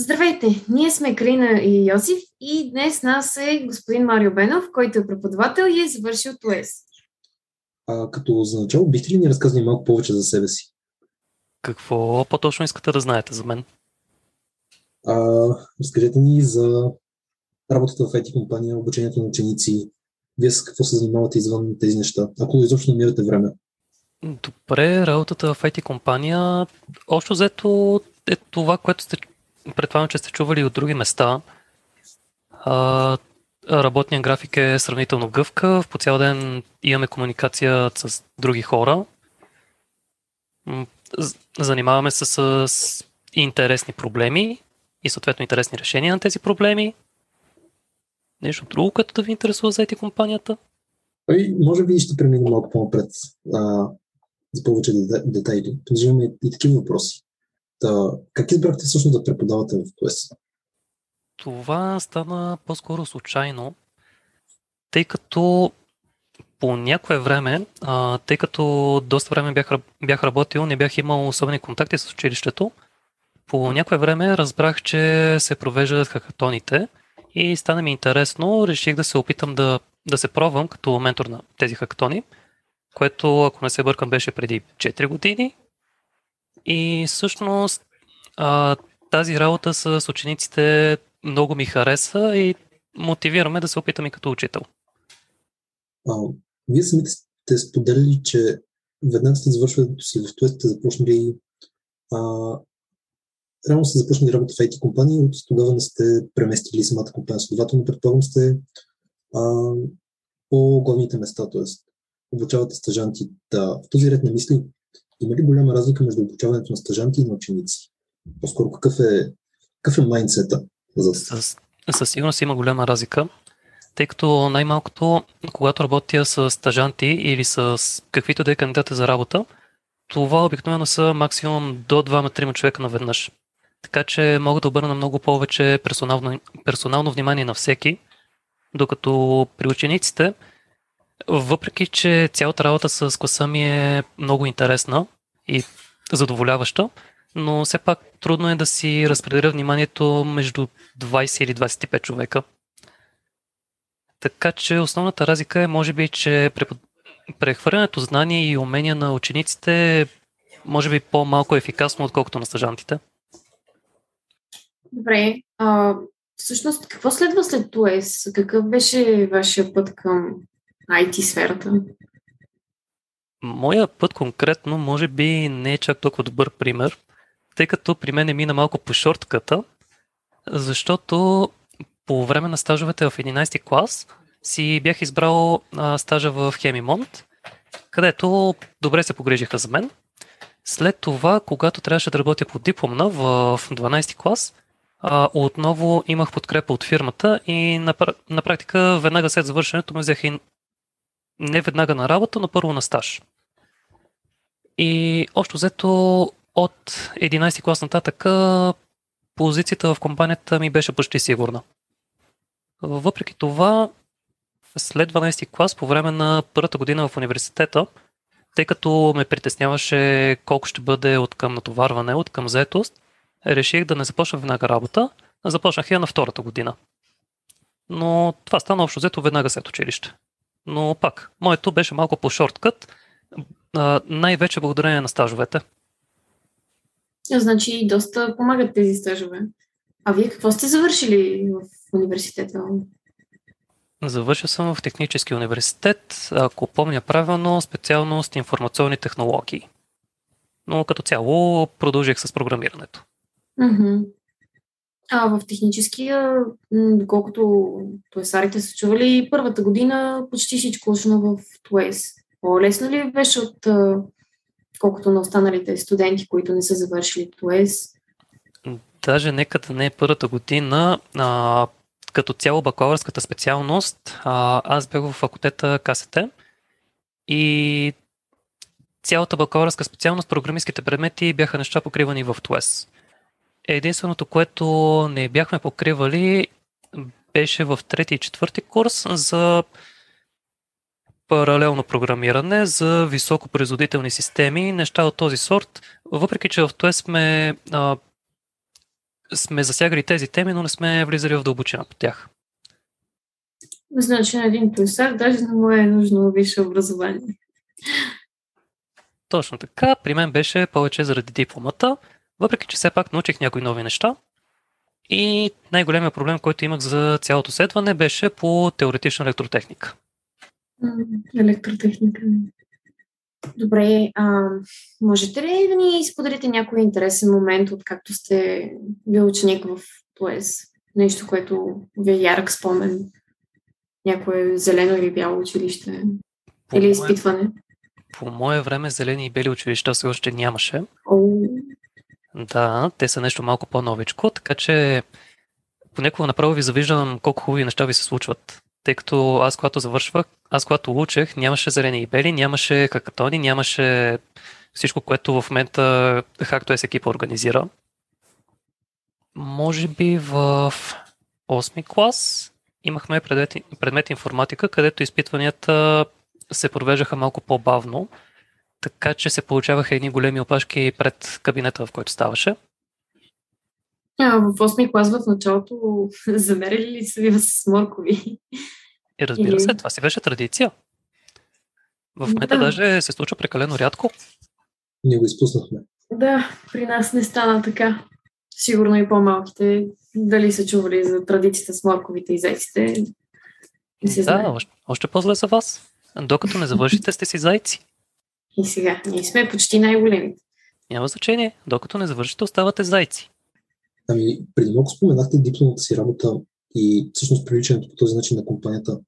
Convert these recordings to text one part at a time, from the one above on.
Здравейте! Ние сме Крина и Йосиф и днес нас е господин Марио Бенов, който е преподавател и е завършил ТУЕС. А, като за начало, бихте ли ни разказали малко повече за себе си? Какво по-точно искате да знаете за мен? А, разкажете ни за работата в IT компания, обучението на ученици. Вие с какво се занимавате извън тези неща, ако изобщо намирате време? Добре, работата в IT компания, общо взето е това, което сте, предполагам, че сте чували от други места. А, работният график е сравнително гъвкав, по цял ден имаме комуникация с други хора. Занимаваме се с интересни проблеми и съответно интересни решения на тези проблеми. Нещо друго, което да ви интересува за IT компанията? Ами, може би ще преминем малко по-напред за повече детайли. Понеже имаме и такива въпроси. Та, как избрахте всъщност да преподавате в ТОЕС? Това стана по-скоро случайно, тъй като по някое време, а, тъй като доста време бях, бях работил, не бях имал особени контакти с училището, по някое време разбрах, че се провеждат хакатоните и стана ми интересно, реших да се опитам да, да се пробвам като ментор на тези хакатони, което, ако не се бъркам, беше преди 4 години. И всъщност а, тази работа с учениците много ми хареса и мотивираме да се опитам и като учител. А, вие самите сте споделили, че веднага сте завършването си в това сте започнали а, реално сте започнали работа в IT компания от тогава не сте преместили самата компания. Следователно, предполагам, сте а, по главните места, т.е. обучавате стъжанти. Да, в този ред на мисли, има ли голяма разлика между обучаването на стъжанти и на ученици? По-скоро какъв е, какъв е майндсета? За... Със, със сигурност има голяма разлика, тъй като най-малкото, когато работя с стъжанти или с каквито да е кандидати за работа, това обикновено са максимум до 2-3 човека наведнъж. Така че мога да обърна много повече персонално, персонално внимание на всеки, докато при учениците, въпреки че цялата работа с класа ми е много интересна и задоволяваща, но все пак трудно е да си разпределя вниманието между 20 или 25 човека. Така че основната разлика е, може би, че прехвърлянето знания и умения на учениците е, може би, по-малко ефикасно, отколкото на стъжантите. Добре. А, всъщност, какво следва след ТУЕС? Какъв беше вашия път към IT сферата? Моя път конкретно може би не е чак толкова добър пример, тъй като при мен е мина малко по шортката, защото по време на стажовете в 11 клас си бях избрал а, стажа в Хемимонт, където добре се погрежиха за мен. След това, когато трябваше да работя по дипломна в 12 клас, а, отново имах подкрепа от фирмата и на, на практика веднага след завършенето ме взеха и не веднага на работа, но първо на стаж. И общо взето от 11 клас нататък позицията в компанията ми беше почти сигурна. Въпреки това, след 12 клас, по време на първата година в университета, тъй като ме притесняваше колко ще бъде от към натоварване, от към заетост, реших да не започна веднага работа, а започнах я на втората година. Но това стана общо взето веднага след училище. Но пак, моето беше малко по шорткът, най-вече благодарение на стажовете. Значи доста помагат тези стажове. А вие какво сте завършили в университета? Завършил съм в технически университет, ако помня правилно, специалност информационни технологии. Но като цяло продължих с програмирането. Mm-hmm. А в техническия, доколкото туесарите са чували, първата година почти всичко учено в Туес. По-лесно ли беше от колкото на останалите студенти, които не са завършили ТУЕС? Даже нека да не е първата година. А, като цяло бакалавърската специалност, а, аз бях в факултета КСТ и цялата бакалавърска специалност, програмистските предмети бяха неща покривани в ТУЕС. Единственото, което не бяхме покривали, беше в трети и четвърти курс за паралелно програмиране за високопроизводителни системи, неща от този сорт. Въпреки, че в това сме а, сме засягали тези теми, но не сме влизали в дълбочина по тях. Значи на един професор даже не му е нужно висше образование. Точно така. При мен беше повече заради дипломата, въпреки че все пак научих някои нови неща. И най-големият проблем, който имах за цялото следване, беше по теоретична електротехника. Електротехника. Добре, а, можете ли да ни споделите някой интересен момент, от както сте бил ученик в ТОЕС? Нещо, което ви е ярък спомен? Някое зелено или бяло училище? По или изпитване? Мое, по мое време зелени и бели училища все още нямаше. Oh. Да, те са нещо малко по-новичко, така че понякога направо ви завиждам колко хубави неща ви се случват. Тъй като аз когато завършвах, аз когато учех, нямаше зелени и бели, нямаше какатони, нямаше всичко, което в момента HackToS екипа организира. Може би в 8 клас имахме предмет, предмет информатика, където изпитванията се провеждаха малко по-бавно, така че се получаваха едни големи опашки пред кабинета, в който ставаше. А, в 8 клас в началото замерили ли са ви с моркови? И разбира се, това си беше традиция. В момента да. даже се случва прекалено рядко. Ние го изпуснахме. Да, при нас не стана така. Сигурно и по-малките, дали са чували за традицията с морковите и зайците. да, още, още по-зле за вас. Докато не завършите, сте си зайци. И сега, ние сме почти най-големите. Няма значение. Докато не завършите, оставате зайци. Ами, преди много споменахте дипломата си работа и всъщност привличането по този начин на компанията.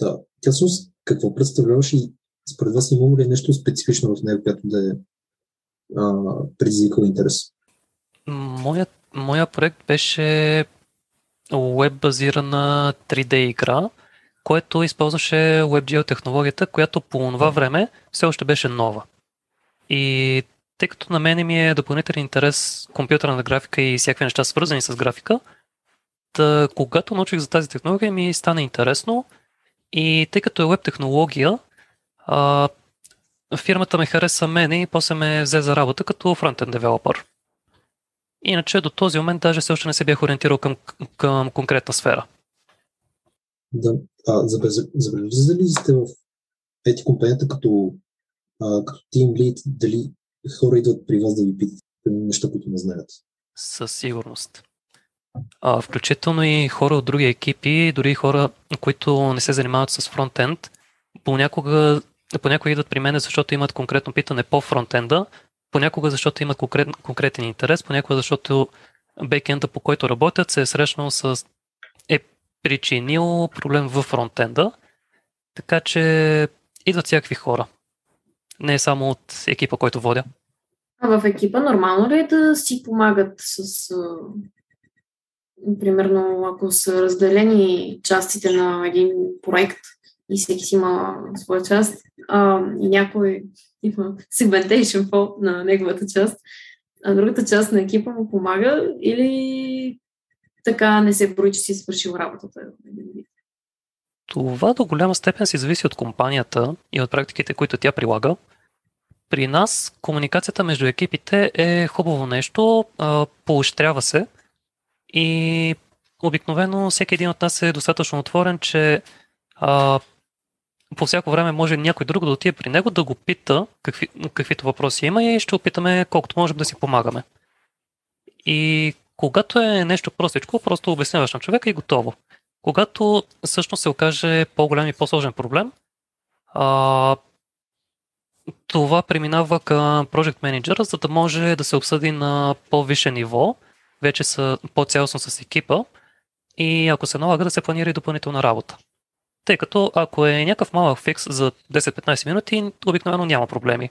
Да, тя всъщност какво представляваше и според вас имало ли е нещо специфично в нея, което да е предизвикал интерес? Моят, моя проект беше веб-базирана 3D игра, което използваше WebGL технологията, която по това време все още беше нова. И тъй като на мен ми е допълнителен интерес компютърна графика и всякакви неща свързани с графика, да, когато научих за тази технология ми стана интересно и тъй като е веб технология, а, фирмата ме хареса мене и после ме взе за работа като фронтен девелопър. Иначе до този момент даже все още не се бях ориентирал към, към конкретна сфера. Да. А, забелязали ли сте в ети компанията като, а, като Team Lead, дали хора идват при вас да ви питат неща, които не знаят? Със сигурност. А, включително и хора от други екипи, дори хора, които не се занимават с фронтенд, понякога, понякога идват при мен, защото имат конкретно питане по фронтенда, понякога защото имат конкрет, конкретен интерес, понякога защото бекенда, по който работят, се е срещнал с причинил проблем в фронтенда, така че идват всякакви хора. Не е само от екипа, който водя. А в екипа нормално ли е да си помагат с примерно, ако са разделени частите на един проект и всеки си има своя част а, и някой има segmentation fault на неговата част, а другата част на екипа му помага или така не се брои, че си свършил работата. Това до голяма степен си зависи от компанията и от практиките, които тя прилага. При нас комуникацията между екипите е хубаво нещо, поощрява се и обикновено всеки един от нас е достатъчно отворен, че а, по всяко време може някой друг да отиде при него да го пита какви, каквито въпроси има и ще опитаме колкото можем да си помагаме. И когато е нещо простичко, просто обясняваш на човека и готово. Когато всъщност се окаже по-голям и по-сложен проблем, а, това преминава към Project Manager, за да може да се обсъди на по-висше ниво, вече са по-цялостно с екипа и ако се налага да се планира и допълнителна работа. Тъй като ако е някакъв малък фикс за 10-15 минути, обикновено няма проблеми.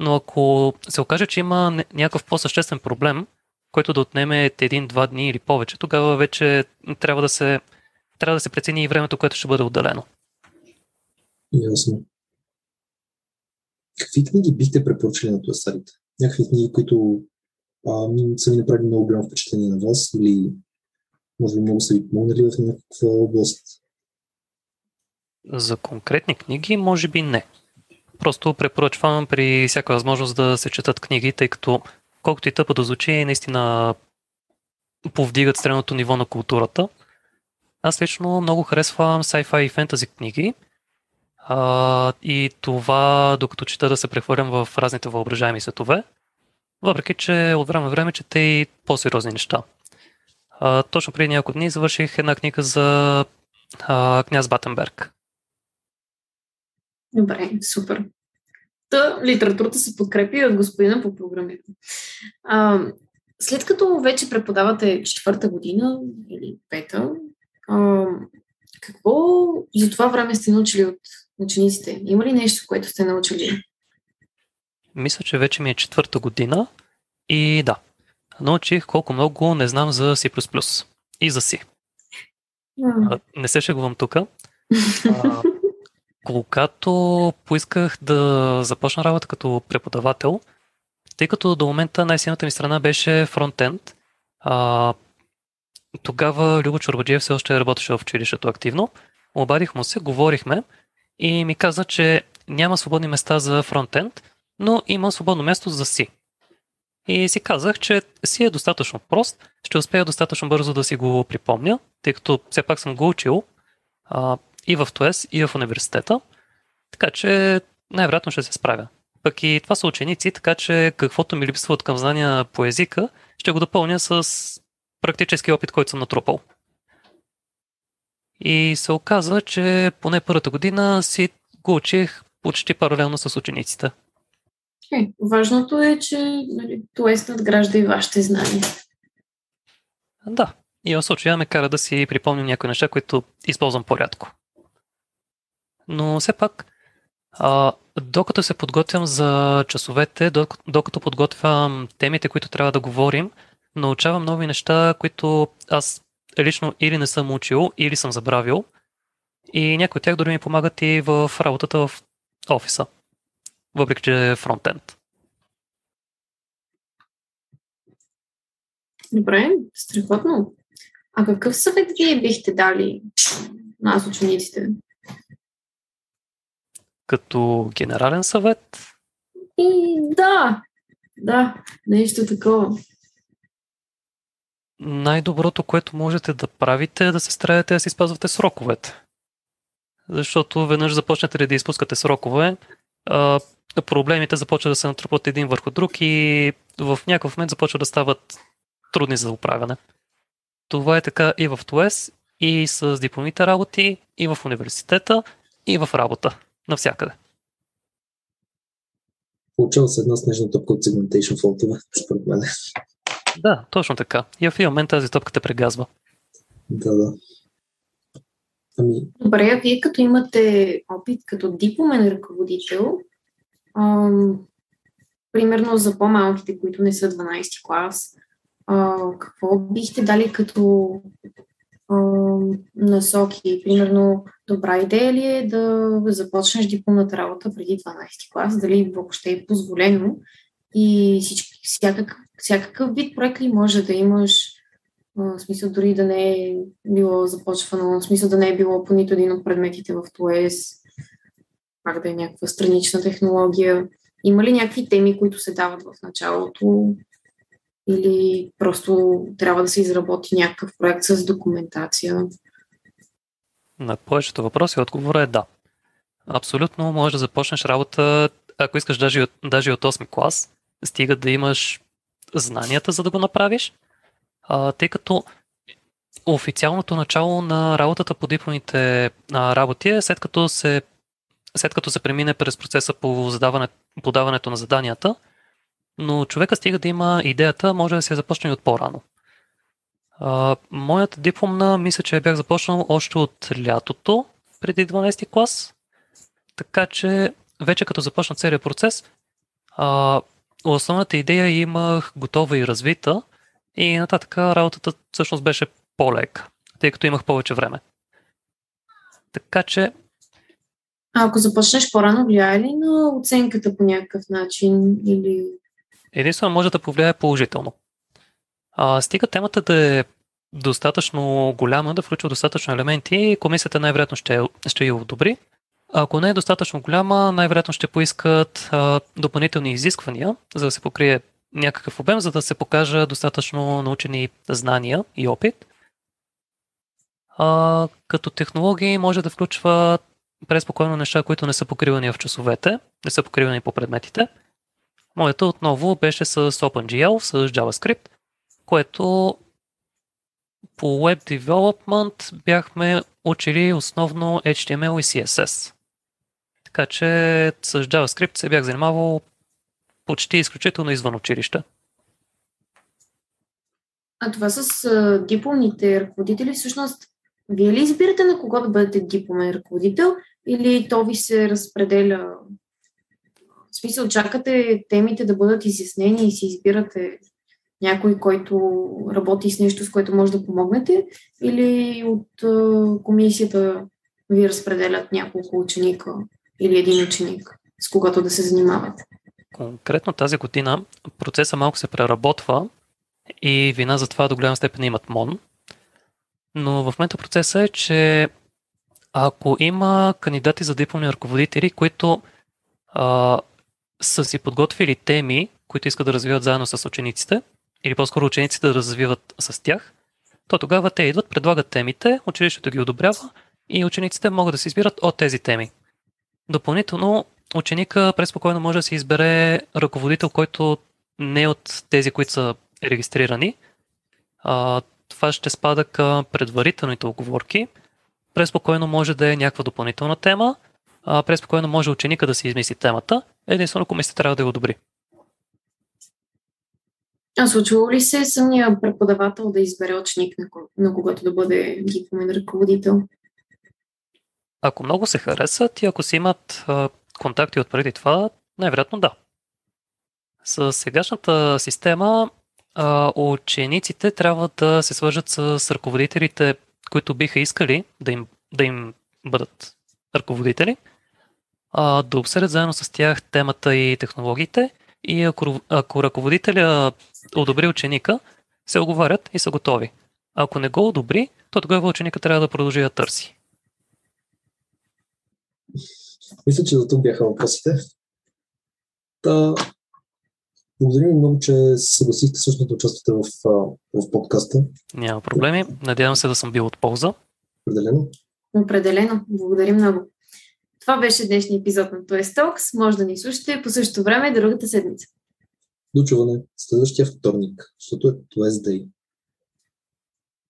Но ако се окаже, че има някакъв по-съществен проблем, който да отнеме един-два дни или повече, тогава вече трябва да се, трябва да се прецени и времето, което ще бъде отделено. Ясно. Какви книги бихте препоръчали на туасарите? Някакви книги, които а, са ви направили много голямо впечатление на вас или може би много са ви помогнали в някаква област? За конкретни книги, може би не. Просто препоръчвам при всяка възможност да се четат книги, тъй като колкото и тъпо да звучи, наистина повдигат средното ниво на културата. Аз лично много харесвам sci-fi и фентази книги. А, и това, докато чета да се прехвърлям в разните въображаеми светове, въпреки че от време на време чете и по-сериозни неща. А, точно преди няколко дни завърших една книга за а, княз Батенберг. Добре, супер. Та, литературата се подкрепи от господина по програмиране. А, след като вече преподавате четвърта година или пета, а, какво за това време сте научили от учениците? Има ли нещо, което сте научили? Мисля, че вече ми е четвърта година и да, научих колко много не знам за C++ и за C. А, Не се шегувам тук. Когато поисках да започна работа като преподавател, тъй като до момента най-силната ми страна беше фронтенд, а, тогава Любо Чорбаджиев все още работеше в училището активно. Обадих му се, говорихме и ми каза, че няма свободни места за фронтенд, но има свободно място за C. И си казах, че си е достатъчно прост, ще успея достатъчно бързо да си го припомня, тъй като все пак съм го учил а, и в ТОЕС, и в университета, така че най-вероятно ще се справя. Пък и това са ученици, така че каквото ми липсва от към знания по езика, ще го допълня с практически опит, който съм натрупал. И се оказа, че поне първата година си го учих почти паралелно с учениците. е, важното е, че нали, ТОЕС надгражда и вашите знания. Да, и в случая ме кара да си припомня някои неща, които използвам по-рядко. Но все пак, а, докато се подготвям за часовете, док- докато подготвям темите, които трябва да говорим, научавам нови неща, които аз лично или не съм учил, или съм забравил. И някои от тях дори ми помагат и в работата в офиса, въпреки че е фронтенд. Добре, страхотно. А какъв съвет вие бихте дали на учениците? Като генерален съвет, И да, да, нещо такова. най-доброто, което можете да правите е да се стараете да си спазвате сроковете. Защото веднъж започнете ли да изпускате срокове, а, проблемите започват да се натрупват един върху друг и в някакъв момент започват да стават трудни за управяне. Това е така и в ТОЕС, и с дипломите работи, и в университета, и в работа. Навсякъде. Получава се една снежна топка от segmentation фонтове, според мен. Да, точно така. И в един момент тази топка те прегазва. Да, да. Ами, Добре, а вие като имате опит като дипломен ръководител, ам, примерно за по-малките, които не са 12 клас, а, какво бихте дали като насоки? Примерно, добра идея ли е да започнеш дипломната работа преди 12 клас? Дали въобще е позволено? И всички, всякакъв, всякакъв вид проект ли може да имаш? В смисъл дори да не е било започвано, в смисъл да не е било по нито един от предметите в ТОЕС, пак да е някаква странична технология. Има ли някакви теми, които се дават в началото? Или просто трябва да се изработи някакъв проект с документация? На повечето въпроси отговора е да. Абсолютно можеш да започнеш работа, ако искаш даже от, даже от 8 клас, стига да имаш знанията, за да го направиш, а, тъй като официалното начало на работата по дипломните работи е след като се, след като се премине през процеса по задаване, подаването на заданията, но човека стига да има идеята, може да се започне и от по-рано. А, моята дипломна, мисля, че я бях започнал още от лятото, преди 12 клас, така че вече като започна целият процес, а, основната идея имах готова и развита и нататък работата всъщност беше по-лека, тъй като имах повече време. Така че А ако започнеш по-рано, влияе ли на оценката по някакъв начин? Или... единствено може да повлияе положително. А, стига темата да е достатъчно голяма, да включва достатъчно елементи, комисията най-вероятно ще, ще я одобри. Ако не е достатъчно голяма, най-вероятно ще поискат а, допълнителни изисквания, за да се покрие някакъв обем, за да се покажа достатъчно научени знания и опит. А, като технологии може да включва преспокойно неща, които не са покривани в часовете, не са покривани по предметите. Моята отново беше с OpenGL, с JavaScript, което по Web Development бяхме учили основно HTML и CSS. Така че с JavaScript се бях занимавал почти изключително извън училище. А това с дипломните ръководители, всъщност, вие ли избирате на кого да бъдете дипломен ръководител или то ви се разпределя? Смисъл, чакате темите да бъдат изяснени и си избирате някой, който работи с нещо, с което може да помогнете, или от комисията ви разпределят няколко ученика или един ученик, с когато да се занимавате? Конкретно тази година процеса малко се преработва и вина за това до голяма степен имат МОН. Но в момента процеса е, че ако има кандидати за дипломни ръководители, които а, са си подготвили теми, които искат да развиват заедно с учениците, или по-скоро учениците да развиват с тях, то тогава те идват, предлагат темите, училището ги одобрява и учениците могат да се избират от тези теми. Допълнително, ученика преспокойно може да се избере ръководител, който не е от тези, които са регистрирани. А, това ще спада към предварителните оговорки. Преспокойно може да е някаква допълнителна тема. А, преспокойно може ученика да си измисли темата. Единствено комисията трябва да я одобри. А случва ли се самия преподавател да избере ученик, на когото да бъде дипломен ръководител? Ако много се харесат и ако си имат а, контакти от преди това, най-вероятно да. С сегашната система а, учениците трябва да се свържат с ръководителите, които биха искали да им, да им бъдат ръководители, а, да обсъдят заедно с тях темата и технологиите и ако, ако ръководителя одобри ученика, се оговарят и са готови. Ако не го одобри, то тогава ученика трябва да продължи да търси. Мисля, че за тук бяха въпросите. Та, благодаря ви много, че се съгласихте всъщност да участвате в, в подкаста. Няма проблеми. Надявам се да съм бил от полза. Определено. Определено. Благодаря много. Това беше днешния епизод на Toy Talks. Може да ни слушате по същото време другата седмица. Дочуване следващия вторник, защото е Toy Day.